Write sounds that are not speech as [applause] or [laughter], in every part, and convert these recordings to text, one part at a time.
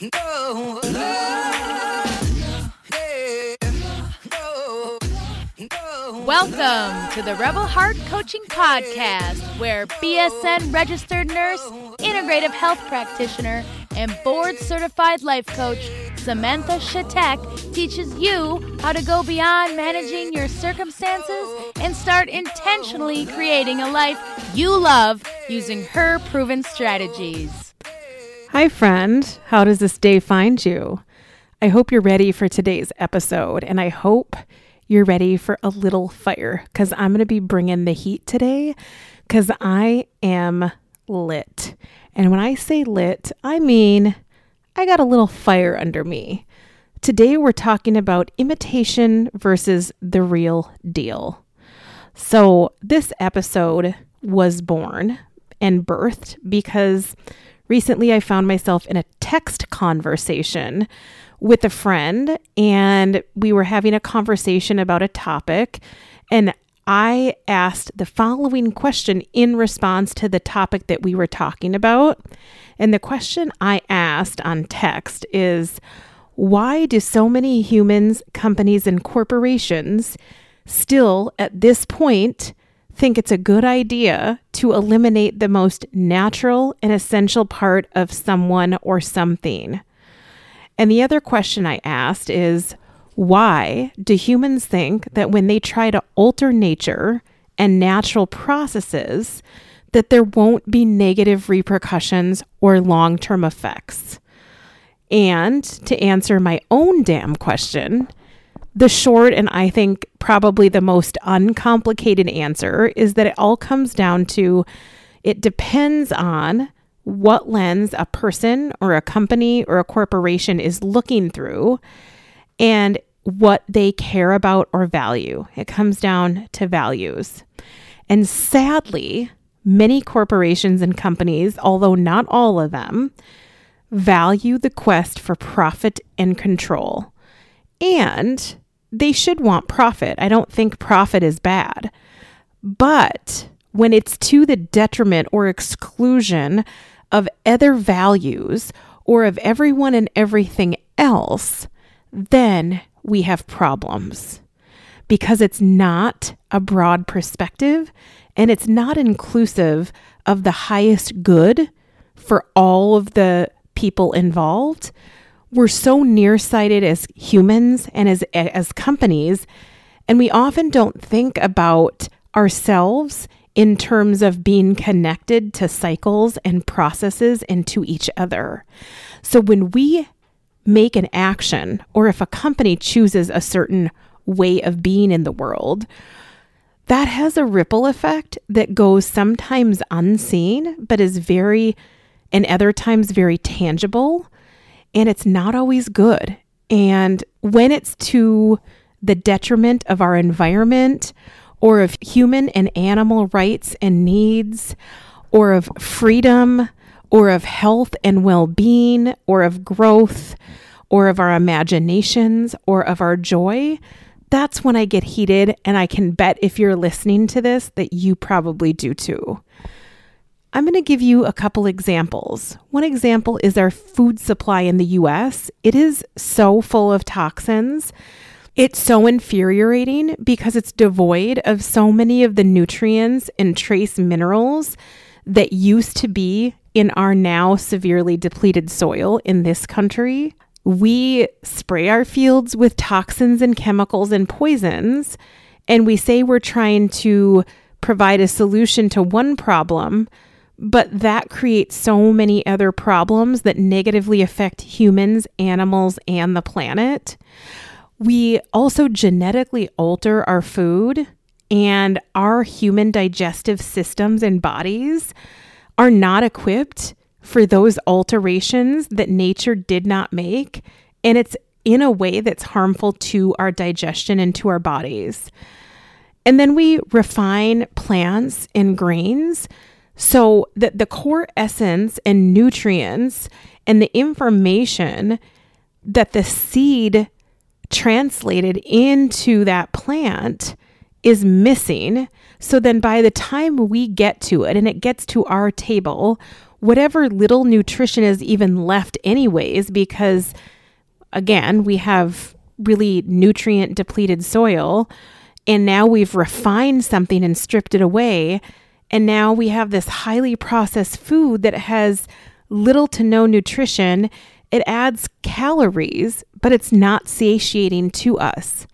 no, no. Welcome to the Rebel Heart Coaching Podcast, where BSN registered nurse, integrative health practitioner, and board certified life coach Samantha Shatek teaches you how to go beyond managing your circumstances and start intentionally creating a life you love using her proven strategies. Hi, friend. How does this day find you? I hope you're ready for today's episode, and I hope you're ready for a little fire because I'm going to be bringing the heat today because I am lit. And when I say lit, I mean I got a little fire under me. Today, we're talking about imitation versus the real deal. So, this episode was born and birthed because recently I found myself in a text conversation with a friend, and we were having a conversation about a topic. And I asked the following question in response to the topic that we were talking about. And the question I asked on text is why do so many humans, companies, and corporations still at this point think it's a good idea to eliminate the most natural and essential part of someone or something? And the other question I asked is why do humans think that when they try to alter nature and natural processes, that there won't be negative repercussions or long term effects. And to answer my own damn question, the short and I think probably the most uncomplicated answer is that it all comes down to it depends on what lens a person or a company or a corporation is looking through and what they care about or value. It comes down to values. And sadly, Many corporations and companies, although not all of them, value the quest for profit and control. And they should want profit. I don't think profit is bad. But when it's to the detriment or exclusion of other values or of everyone and everything else, then we have problems because it's not a broad perspective and it's not inclusive of the highest good for all of the people involved. We're so nearsighted as humans and as as companies and we often don't think about ourselves in terms of being connected to cycles and processes and to each other. So when we make an action or if a company chooses a certain way of being in the world, that has a ripple effect that goes sometimes unseen, but is very, and other times very tangible. And it's not always good. And when it's to the detriment of our environment or of human and animal rights and needs or of freedom or of health and well being or of growth or of our imaginations or of our joy, that's when I get heated. And I can bet if you're listening to this that you probably do too. I'm going to give you a couple examples. One example is our food supply in the US. It is so full of toxins. It's so infuriating because it's devoid of so many of the nutrients and trace minerals that used to be in our now severely depleted soil in this country we spray our fields with toxins and chemicals and poisons, and we say we're trying to provide a solution to one problem, but that creates so many other problems that negatively affect humans, animals, and the planet. We also genetically alter our food, and our human digestive systems and bodies are not equipped for those alterations that nature did not make. And it's in a way that's harmful to our digestion and to our bodies. And then we refine plants and grains so that the core essence and nutrients and the information that the seed translated into that plant is missing. So then by the time we get to it and it gets to our table, whatever little nutrition is even left, anyways, because again, we have really nutrient depleted soil. And now we've refined something and stripped it away. And now we have this highly processed food that has little to no nutrition. It adds calories, but it's not satiating to us.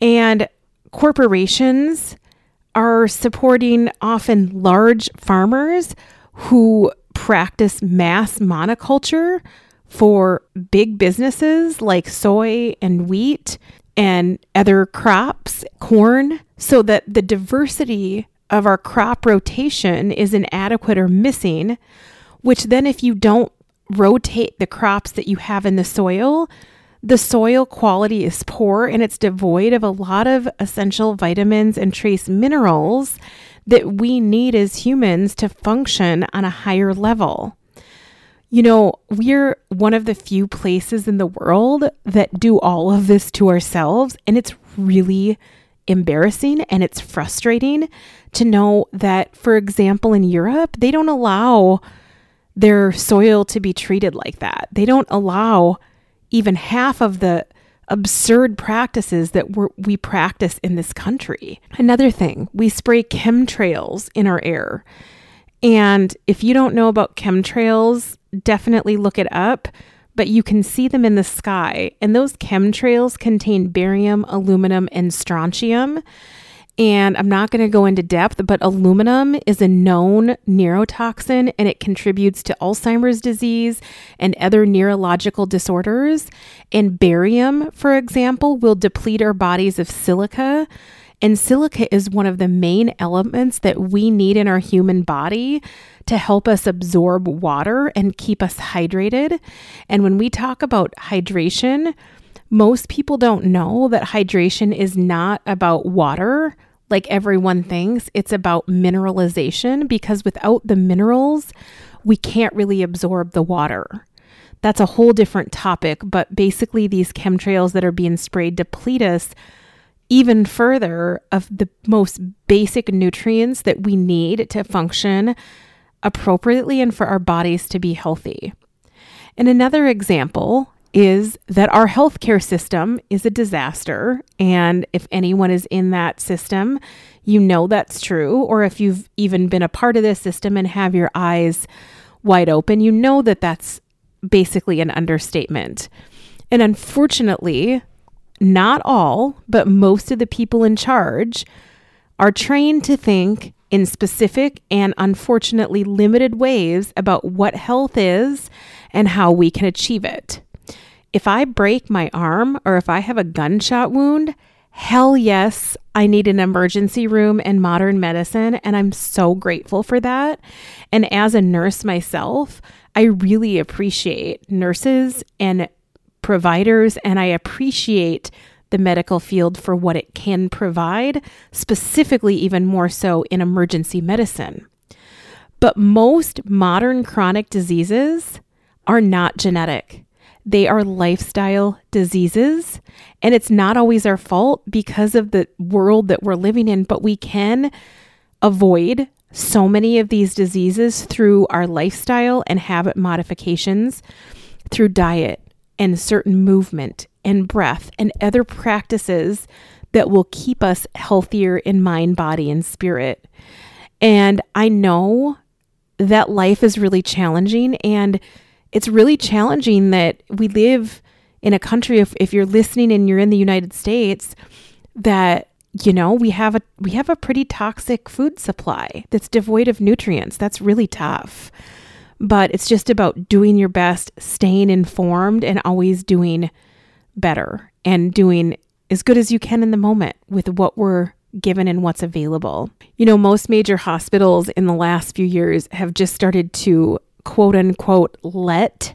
And corporations are supporting often large farmers who practice mass monoculture for big businesses like soy and wheat and other crops, corn, so that the diversity of our crop rotation is inadequate or missing, which then, if you don't rotate the crops that you have in the soil, the soil quality is poor and it's devoid of a lot of essential vitamins and trace minerals that we need as humans to function on a higher level. You know, we're one of the few places in the world that do all of this to ourselves, and it's really embarrassing and it's frustrating to know that, for example, in Europe, they don't allow their soil to be treated like that. They don't allow even half of the absurd practices that we practice in this country. Another thing, we spray chemtrails in our air. And if you don't know about chemtrails, definitely look it up. But you can see them in the sky. And those chemtrails contain barium, aluminum, and strontium. And I'm not going to go into depth, but aluminum is a known neurotoxin and it contributes to Alzheimer's disease and other neurological disorders. And barium, for example, will deplete our bodies of silica. And silica is one of the main elements that we need in our human body to help us absorb water and keep us hydrated. And when we talk about hydration, most people don't know that hydration is not about water like everyone thinks. It's about mineralization because without the minerals, we can't really absorb the water. That's a whole different topic, but basically, these chemtrails that are being sprayed deplete us even further of the most basic nutrients that we need to function appropriately and for our bodies to be healthy. And another example is that our healthcare system is a disaster. And if anyone is in that system, you know that's true. Or if you've even been a part of this system and have your eyes wide open, you know that that's basically an understatement. And unfortunately, not all, but most of the people in charge are trained to think in specific and unfortunately limited ways about what health is and how we can achieve it. If I break my arm or if I have a gunshot wound, hell yes, I need an emergency room and modern medicine. And I'm so grateful for that. And as a nurse myself, I really appreciate nurses and providers, and I appreciate the medical field for what it can provide, specifically, even more so in emergency medicine. But most modern chronic diseases are not genetic. They are lifestyle diseases, and it's not always our fault because of the world that we're living in, but we can avoid so many of these diseases through our lifestyle and habit modifications, through diet and certain movement and breath and other practices that will keep us healthier in mind, body, and spirit. And I know that life is really challenging and it's really challenging that we live in a country if, if you're listening and you're in the United States that you know we have a we have a pretty toxic food supply that's devoid of nutrients that's really tough but it's just about doing your best staying informed and always doing better and doing as good as you can in the moment with what we're given and what's available. You know, most major hospitals in the last few years have just started to quote unquote let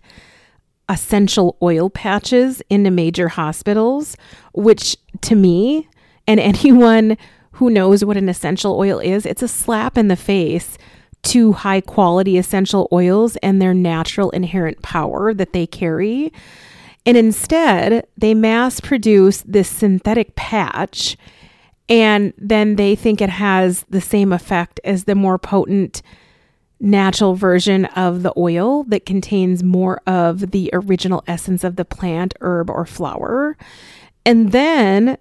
essential oil patches into major hospitals, which to me and [laughs] anyone who knows what an essential oil is, it's a slap in the face to high quality essential oils and their natural inherent power that they carry. And instead, they mass produce this synthetic patch, and then they think it has the same effect as the more potent natural version of the oil that contains more of the original essence of the plant, herb, or flower. And then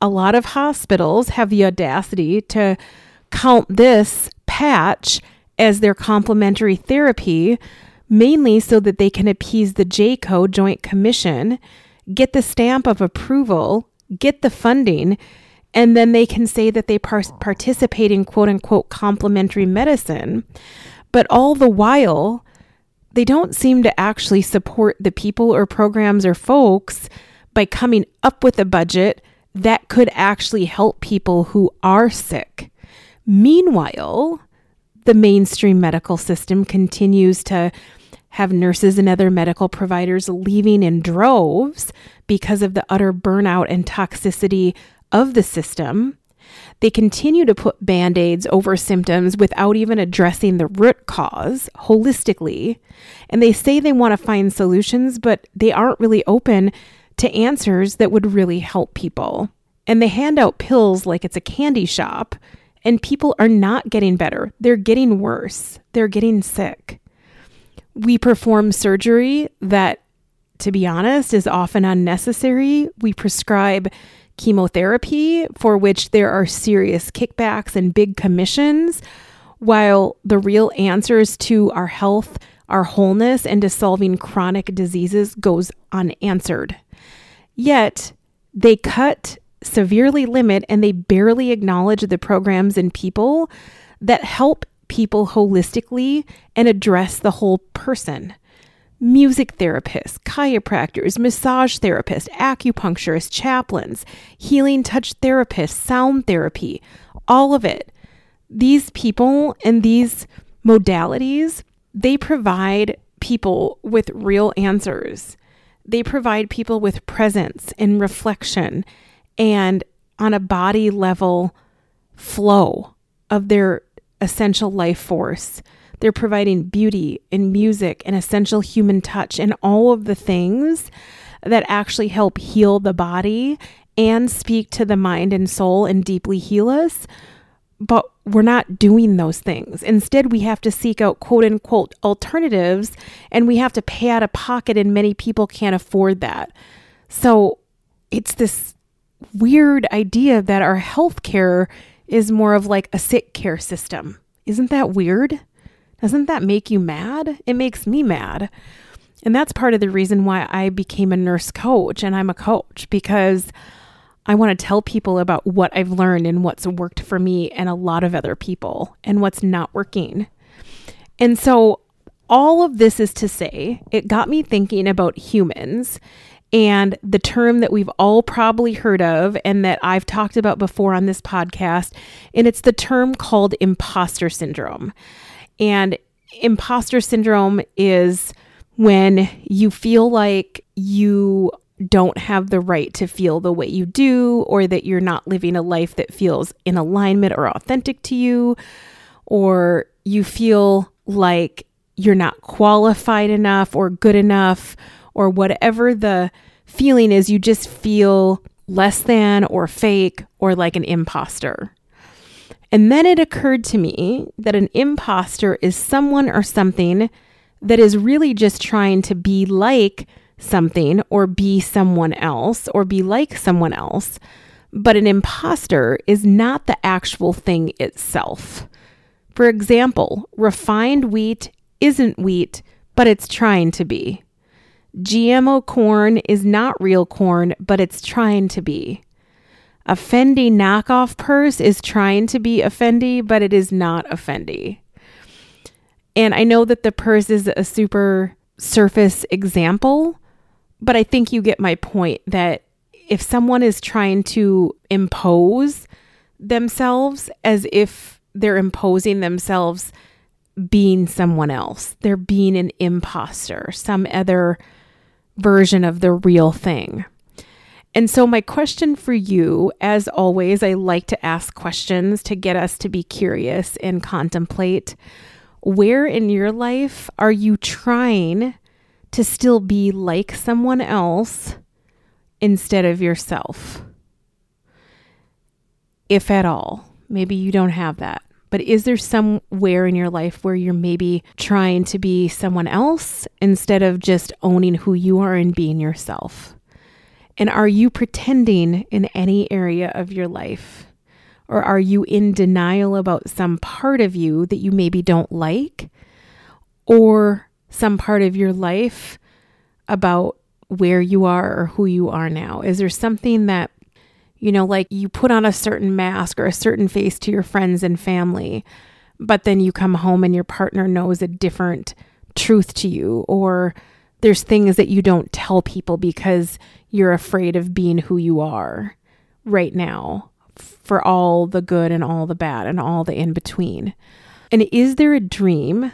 a lot of hospitals have the audacity to count this patch as their complementary therapy, mainly so that they can appease the JCO Joint Commission, get the stamp of approval, get the funding, and then they can say that they par- participate in quote unquote complementary medicine. But all the while, they don't seem to actually support the people or programs or folks by coming up with a budget that could actually help people who are sick. Meanwhile, the mainstream medical system continues to have nurses and other medical providers leaving in droves because of the utter burnout and toxicity of the system. They continue to put band aids over symptoms without even addressing the root cause holistically. And they say they want to find solutions, but they aren't really open to answers that would really help people. And they hand out pills like it's a candy shop, and people are not getting better. They're getting worse. They're getting sick. We perform surgery that, to be honest, is often unnecessary. We prescribe chemotherapy for which there are serious kickbacks and big commissions, while the real answers to our health, our wholeness, and to solving chronic diseases goes unanswered. Yet, they cut, severely limit, and they barely acknowledge the programs and people that help people holistically and address the whole person music therapists, chiropractors, massage therapists, acupuncturists, chaplains, healing touch therapists, sound therapy, all of it. These people and these modalities, they provide people with real answers. They provide people with presence and reflection and on a body level flow of their essential life force they're providing beauty and music and essential human touch and all of the things that actually help heal the body and speak to the mind and soul and deeply heal us. But we're not doing those things. Instead, we have to seek out quote unquote alternatives and we have to pay out of pocket, and many people can't afford that. So it's this weird idea that our healthcare is more of like a sick care system. Isn't that weird? Doesn't that make you mad? It makes me mad. And that's part of the reason why I became a nurse coach and I'm a coach because I want to tell people about what I've learned and what's worked for me and a lot of other people and what's not working. And so, all of this is to say, it got me thinking about humans and the term that we've all probably heard of and that I've talked about before on this podcast. And it's the term called imposter syndrome. And imposter syndrome is when you feel like you don't have the right to feel the way you do, or that you're not living a life that feels in alignment or authentic to you, or you feel like you're not qualified enough or good enough, or whatever the feeling is, you just feel less than or fake or like an imposter. And then it occurred to me that an imposter is someone or something that is really just trying to be like something or be someone else or be like someone else. But an imposter is not the actual thing itself. For example, refined wheat isn't wheat, but it's trying to be. GMO corn is not real corn, but it's trying to be. A Fendi knockoff purse is trying to be a Fendi, but it is not a Fendi. And I know that the purse is a super surface example, but I think you get my point that if someone is trying to impose themselves as if they're imposing themselves being someone else, they're being an imposter, some other version of the real thing. And so, my question for you, as always, I like to ask questions to get us to be curious and contemplate where in your life are you trying to still be like someone else instead of yourself? If at all. Maybe you don't have that, but is there somewhere in your life where you're maybe trying to be someone else instead of just owning who you are and being yourself? And are you pretending in any area of your life? Or are you in denial about some part of you that you maybe don't like? Or some part of your life about where you are or who you are now? Is there something that you know, like you put on a certain mask or a certain face to your friends and family, but then you come home and your partner knows a different truth to you, or there's things that you don't tell people because you're afraid of being who you are right now for all the good and all the bad and all the in between. And is there a dream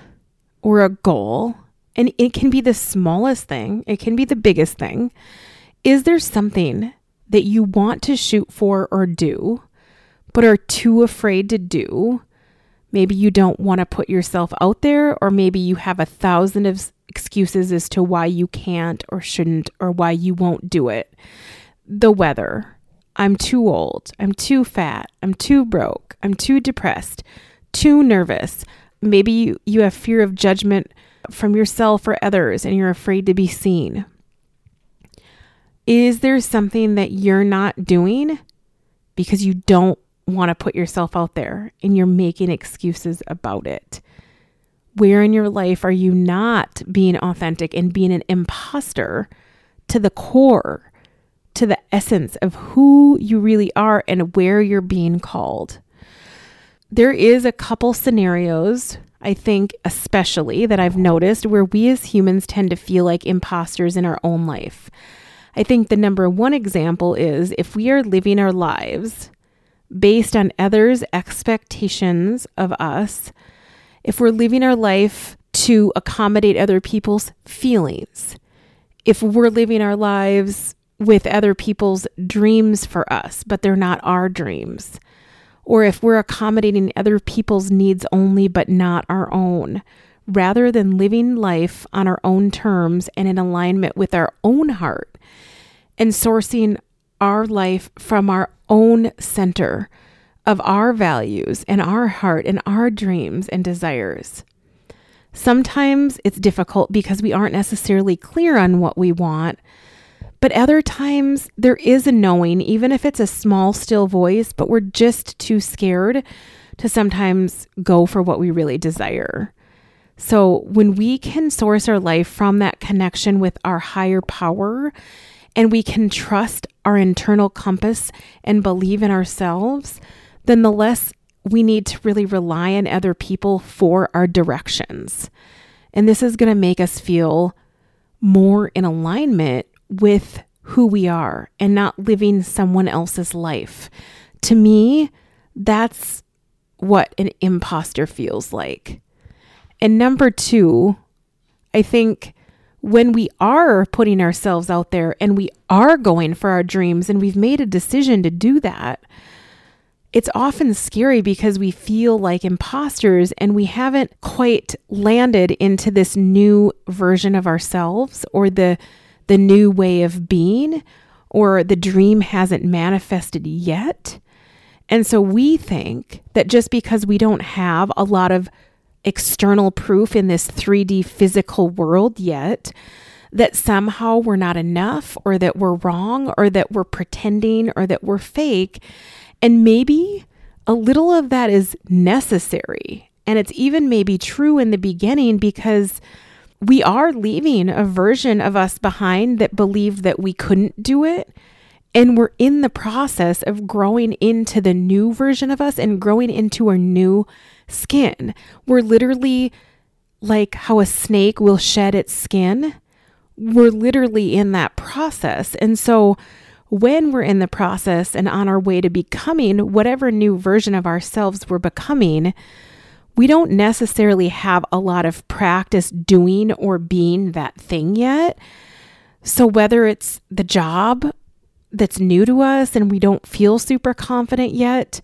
or a goal? And it can be the smallest thing, it can be the biggest thing. Is there something that you want to shoot for or do, but are too afraid to do. Maybe you don't want to put yourself out there, or maybe you have a thousand of excuses as to why you can't or shouldn't or why you won't do it. The weather. I'm too old. I'm too fat. I'm too broke. I'm too depressed. Too nervous. Maybe you, you have fear of judgment from yourself or others and you're afraid to be seen. Is there something that you're not doing because you don't want to put yourself out there and you're making excuses about it? Where in your life are you not being authentic and being an imposter to the core, to the essence of who you really are and where you're being called? There is a couple scenarios, I think, especially that I've noticed where we as humans tend to feel like imposters in our own life. I think the number one example is if we are living our lives based on others' expectations of us, if we're living our life to accommodate other people's feelings, if we're living our lives with other people's dreams for us, but they're not our dreams, or if we're accommodating other people's needs only but not our own, rather than living life on our own terms and in alignment with our own heart and sourcing our life from our own center of our values and our heart and our dreams and desires. Sometimes it's difficult because we aren't necessarily clear on what we want, but other times there is a knowing, even if it's a small, still voice, but we're just too scared to sometimes go for what we really desire. So, when we can source our life from that connection with our higher power and we can trust our internal compass and believe in ourselves, then the less we need to really rely on other people for our directions. And this is going to make us feel more in alignment with who we are and not living someone else's life. To me, that's what an imposter feels like. And number two, I think when we are putting ourselves out there and we are going for our dreams and we've made a decision to do that, it's often scary because we feel like imposters and we haven't quite landed into this new version of ourselves or the the new way of being or the dream hasn't manifested yet. And so we think that just because we don't have a lot of external proof in this 3D physical world yet that somehow we're not enough or that we're wrong or that we're pretending or that we're fake. And maybe a little of that is necessary. And it's even maybe true in the beginning because we are leaving a version of us behind that believed that we couldn't do it. And we're in the process of growing into the new version of us and growing into our new skin. We're literally like how a snake will shed its skin. We're literally in that process. And so, when we're in the process and on our way to becoming whatever new version of ourselves we're becoming, we don't necessarily have a lot of practice doing or being that thing yet. So, whether it's the job that's new to us and we don't feel super confident yet,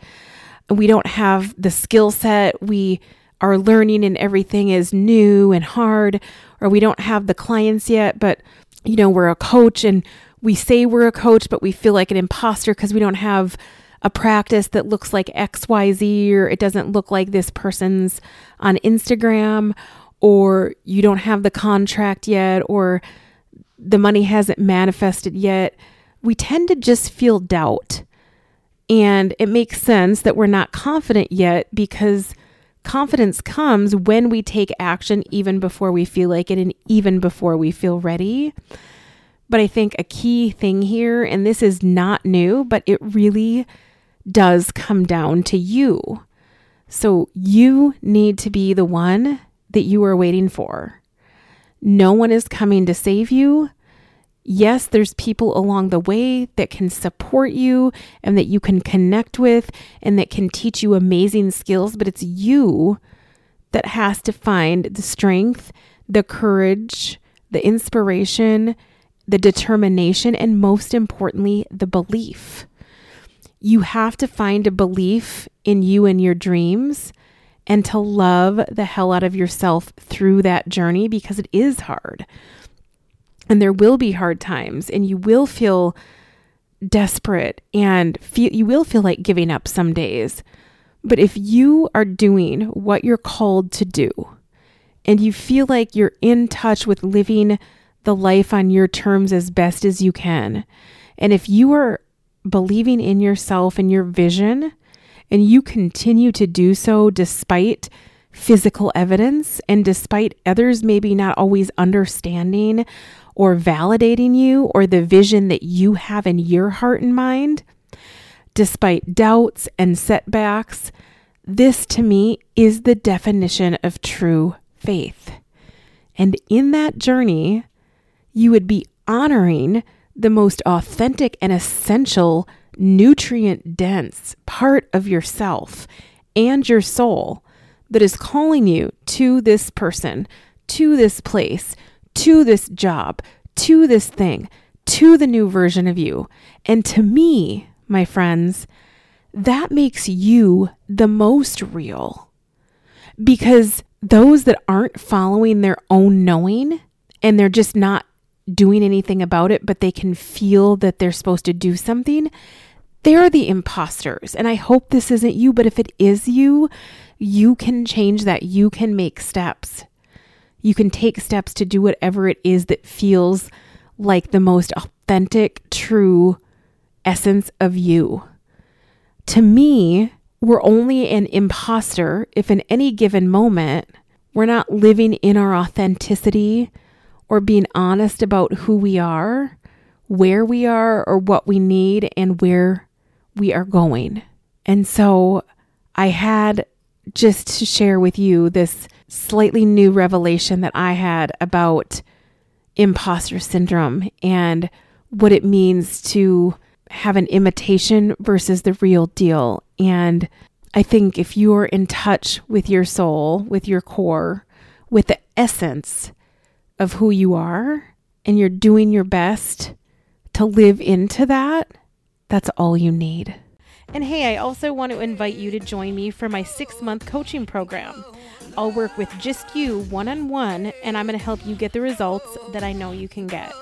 we don't have the skill set, we are learning and everything is new and hard, or we don't have the clients yet, but you know, we're a coach and we say we're a coach, but we feel like an imposter because we don't have a practice that looks like XYZ or it doesn't look like this person's on Instagram or you don't have the contract yet or the money hasn't manifested yet, we tend to just feel doubt. And it makes sense that we're not confident yet because confidence comes when we take action even before we feel like it and even before we feel ready. But I think a key thing here, and this is not new, but it really does come down to you. So you need to be the one that you are waiting for. No one is coming to save you. Yes, there's people along the way that can support you and that you can connect with and that can teach you amazing skills, but it's you that has to find the strength, the courage, the inspiration, the determination, and most importantly, the belief. You have to find a belief in you and your dreams and to love the hell out of yourself through that journey because it is hard. And there will be hard times and you will feel desperate and feel you will feel like giving up some days. But if you are doing what you're called to do and you feel like you're in touch with living the life on your terms as best as you can, and if you are believing in yourself and your vision, and you continue to do so despite physical evidence and despite others maybe not always understanding or validating you or the vision that you have in your heart and mind, despite doubts and setbacks, this to me is the definition of true faith. And in that journey, you would be honoring the most authentic and essential nutrient dense part of yourself and your soul that is calling you to this person, to this place, to this job, to this thing, to the new version of you. And to me, my friends, that makes you the most real. Because those that aren't following their own knowing and they're just not doing anything about it, but they can feel that they're supposed to do something, they're the imposters. And I hope this isn't you, but if it is you, you can change that. You can make steps. You can take steps to do whatever it is that feels like the most authentic, true essence of you. To me, we're only an imposter if in any given moment we're not living in our authenticity or being honest about who we are, where we are, or what we need, and where we are going. And so I had just to share with you this slightly new revelation that I had about imposter syndrome and what it means to have an imitation versus the real deal. And I think if you're in touch with your soul, with your core, with the essence of who you are, and you're doing your best to live into that, that's all you need. And hey, I also want to invite you to join me for my six month coaching program. I'll work with just you one on one, and I'm going to help you get the results that I know you can get.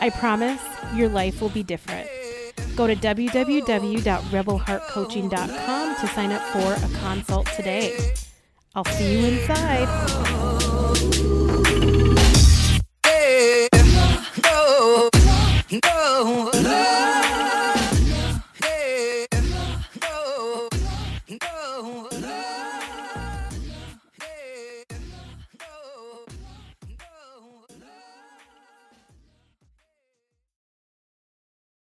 I promise your life will be different. Go to www.rebelheartcoaching.com to sign up for a consult today. I'll see you inside.